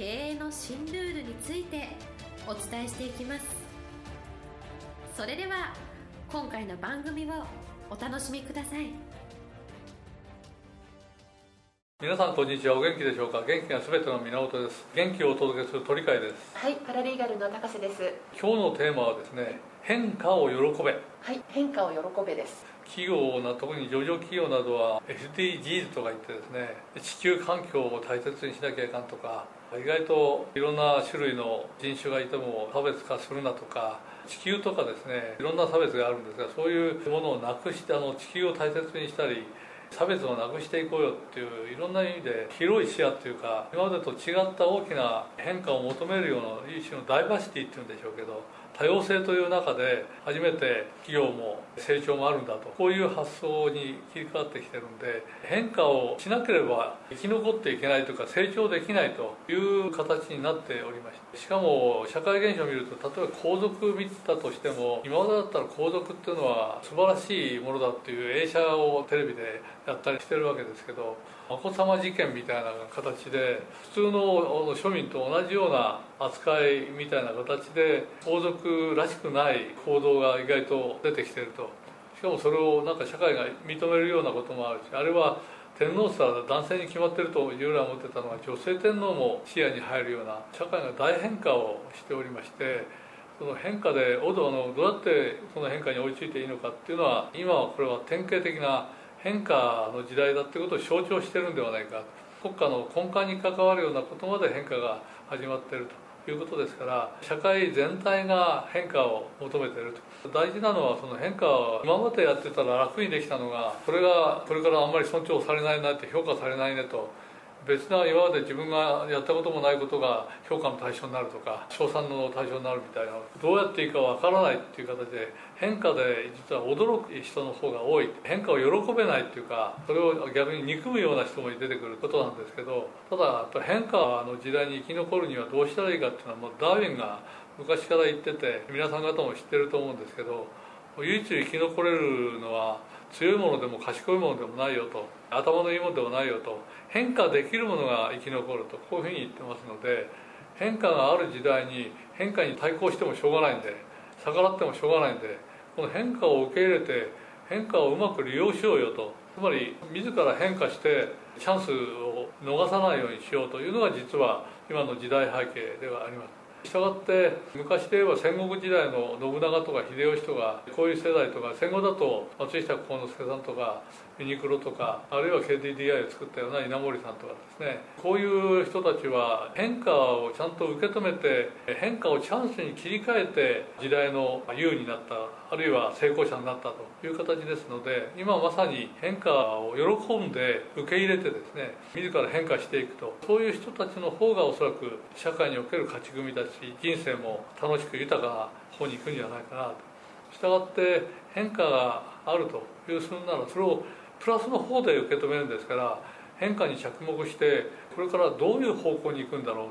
経営の新ルールについてお伝えしていきます。それでは今回の番組をお楽しみください。皆さんこんにちは。お元気でしょうか？元気がすべての源です。元気をお届けする鳥海です。はいパラリーガルの高瀬です。今日のテーマはですね変化を喜べ。はい変化を喜べです。企業な特に上場企業などは SDGs とか言ってですね地球環境を大切にしなきゃいかんとか意外といろんな種類の人種がいても差別化するなとか地球とかですねいろんな差別があるんですがそういうものをなくしてあの地球を大切にしたり差別をなくしていこうよっていういろんな意味で広い視野っていうか今までと違った大きな変化を求めるような一種のダイバーシティっていうんでしょうけど多様性という中で初めて企業も成長もあるんだと。こういう発想に切り替わってきてるんで変化をしなければ生き残っていけないというか成長できないという形になっておりまして。しかも社会現象を見ると例えば皇族見てたとしても今までだったら皇族っていうのは素晴らしいものだっていう映写をテレビでやったりしてるわけですけど眞子さま事件みたいな形で普通の庶民と同じような扱いみたいな形で皇族らしくない行動が意外と出てきてると。しかもそれをなんか社会が認めるようなこともあるしあれは天皇さ男性に決まってると従来思ってたのが女性天皇も視野に入るような社会が大変化をしておりましてその変化でおどのどうやってその変化に追いついていいのかっていうのは今はこれは典型的な変化の時代だってことを象徴してるんではないか。国家の根幹に関わるようなことまで変化が始まっていると。いうことですから社会全体が変化を求めていると。大事なのはその変化を今までやってたら楽にできたのがそれがこれからあんまり尊重されないなって評価されないねと別な今まで自分がやったこともないことが評価の対象になるとか称賛の対象になるみたいなどうやっていいかわからないっていう形で変化で実は驚く人の方が多い。変化を喜べないっていうかそれを逆に憎むような人も出てくることなんですけどただやっぱ変化の時代に生き残るにはどうしたらいいかっていうのはもうダーウィンが昔から言ってて皆さん方も知ってると思うんですけど唯一生き残れるのは強いものでも賢いものでもないよと頭のいいものでもないよと変化できるものが生き残るとこういうふうに言ってますので変化がある時代に変化に対抗してもしょうがないんで逆らってもしょうがないんでこの変化を受け入れて変化をうまく利用しようよとつまり自ら変化してチャンスを逃さないようにしようというのが実は今の時代背景ではあります。したがって昔で言えば戦国時代の信長とか秀吉とかこういう世代とか戦後だと松下幸之助さんとかユニクロとかあるいは KDDI を作ったような稲森さんとかですね。こういう人たちは変化をちゃんと受け止めて変化をチャンスに切り替えて時代の優になったあるいは成功者になったという形ですので今まさに変化を喜んで受け入れてですね自ら変化していくと。そういう人たちの方がおそらく社会における勝ち組だし人生も楽しく豊か方に行くんじゃないかなと。したがって変化があるというするならそれをプラスの方で受け止めるんですから変化に着目してこれからどういう方向に行くんだろう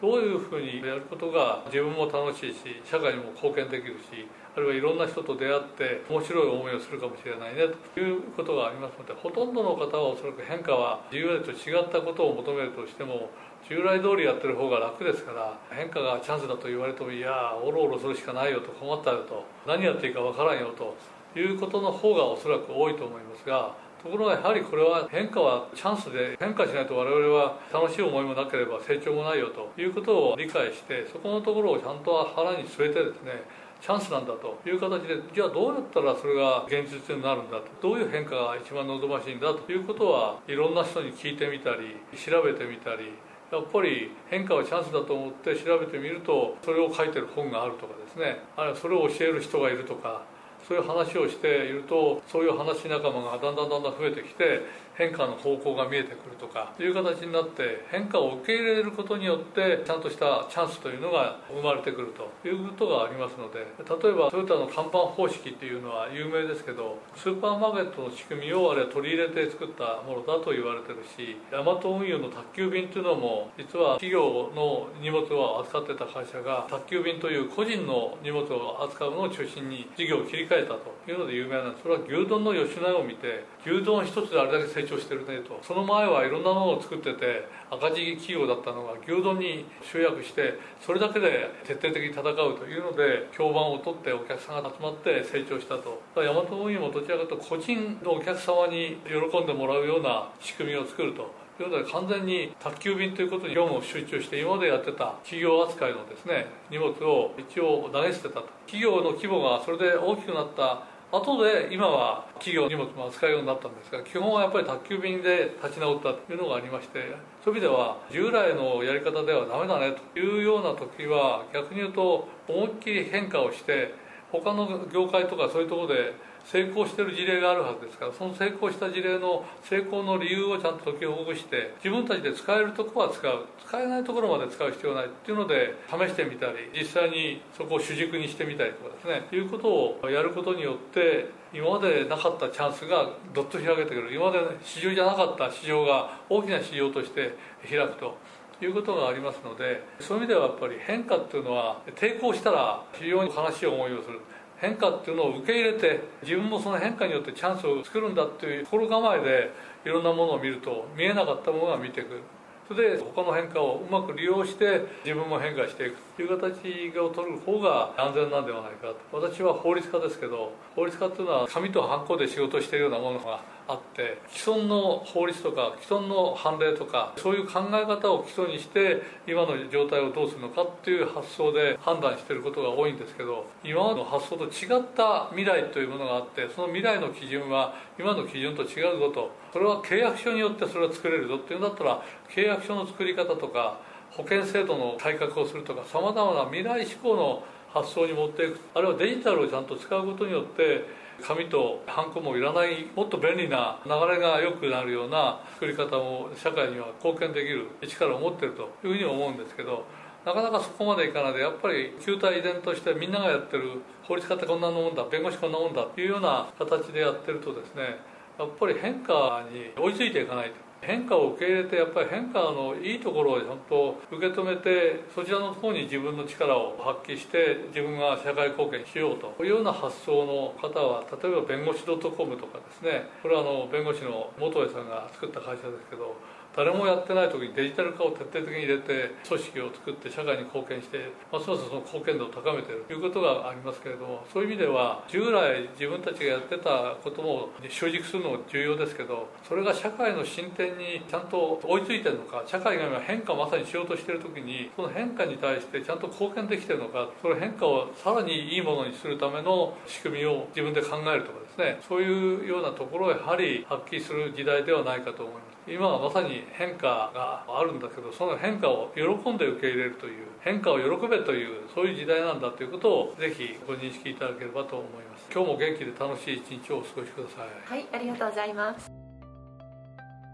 とどういうふうにやることが自分も楽しいし社会にも貢献できるしあるいはいろんな人と出会って面白い思いをするかもしれないねということがありますのでほとんどの方はおそらく変化は従来と違ったことを求めるとしても従来通りやってる方が楽ですから変化がチャンスだと言われてもいやおろおろするしかないよと困ったよと何やっていいかわからんよということの方がおそらく多いと思いますがところがやはりこれは変化はチャンスで変化しないと我々は楽しい思いもなければ成長もないよということを理解してそこのところをちゃんと腹に据えてですねチャンスなんだという形でじゃあどうやったらそれが現実になるんだとどういう変化が一番望ましいんだということはいろんな人に聞いてみたり調べてみたり。やっぱり変化はチャンスだと思って調べてみるとそれを書いてる本があるとかですね。あるいはそれを教える人がいるとかそういう話をしているとそういう話仲間がだんだんだんだん増えてきて変化の方向が見えてくるとかいう形になって変化を受け入れることによってちゃんとしたチャンスというのが生まれてくるということがありますので例えばトヨタの看板方式っていうのは有名ですけどスーパーマーケットの仕組みをあれは取り入れて作ったものだと言われてるしヤマト運輸の宅急便っていうのも実は企業の荷物を扱ってた会社が宅急便という個人の荷物を扱うのを中心に事業を切り替えたというので有名なんです。それは牛丼の吉野家を見て牛丼一つであれだけ成長してるねと。その前はいろんなものを作ってて赤字企業だったのが牛丼に集約してそれだけで徹底的に戦うというので評判を取ってお客さんが集まって成長したと。ヤマト運輸もどちらかというと個人のお客様に喜んでもらうような仕組みを作ると。いうことで完全に宅急便ということに業務を集中して今までやってた企業扱いのですね荷物を一応投げ捨てたと。企業の規模がそれで大きくなった後で今は企業荷物も扱うようになったんですが基本はやっぱり宅急便で立ち直ったというのがありましてそういう意味では従来のやり方ではダメだねというような時は逆に言うと思いっきり変化をして他の業界とかそういうところで成功してる事例があるはずですからその成功した事例の成功の理由をちゃんと解きほぐして自分たちで使えるところは使う。使えないところまで使う必要ないっていうので試してみたり実際にそこを主軸にしてみたりとかですね。いうことをやることによって今までなかったチャンスがどっと開けてくる。今まで市場じゃなかった市場が大きな市場として開くと。いうことがありますのでそういう意味ではやっぱり変化っていうのは抵抗したら非常に悲しい思いをする。変化っていうのを受け入れて自分もその変化によってチャンスを作るんだっていう心構えでいろんなものを見ると見えなかったものが見てくる。それで他の変化をうまく利用して自分も変化していくという形を取る方が安全なんではないかと。私は法律家ですけど法律家っていうのは紙とハンコで仕事してるようなものがあって既存の法律とか既存の判例とかそういう考え方を基礎にして今の状態をどうするのかっていう発想で判断してることが多いんですけど今までの発想と違った未来というものがあってその未来の基準は今の基準と違うぞと。それは契約書によってそれは作れるぞっていうんだったら契約書の作り方とか保険制度の改革をするとかさまざまな未来志向の発想に持っていく。あるいはデジタルをちゃんと使うことによって紙とハンコもいらない。もっと便利な流れが良くなるような作り方も社会には貢献できる力を持ってるというふうに思うんですけどなかなかそこまでいかないでやっぱり旧体依然としてみんながやってる法律家ってこんなもんだ弁護士こんなもんだっていうような形でやってるとですねやっぱり変化に追いついていかないと。変化を受け入れてやっぱり変化のいいところをちゃんと受け止めてそちらの方に自分の力を発揮して自分が社会貢献しようというような発想の方は例えば弁護士 .com とかですね。これはあの弁護士の元江さんが作った会社ですけど誰もやってない時にデジタル化を徹底的に入れて組織を作って社会に貢献してますますその貢献度を高めているということがありますけれどもそういう意味では従来自分たちがやってたことも習熟するのも重要ですけどそれが社会の進展にちゃんと追いついてるのか社会が今変化まさにしようとしている時にその変化に対してちゃんと貢献できてるのかその変化をさらにいいものにするための仕組みを自分で考えるとかですねそういうようなところをやはり発揮する時代ではないかと思います。今はまさに変化があるんだけどその変化を喜んで受け入れるという変化を喜べというそういう時代なんだということをぜひご認識いただければと思います。今日も元気で楽しい一日をお過ごしください。はいありがとうございます。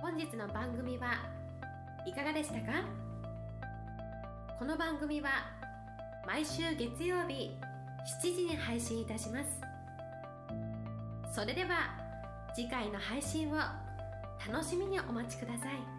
本日の番組はいかがでしたか？この番組は毎週月曜日7時に配信いたします。それでは次回の配信を楽しみにお待ちください。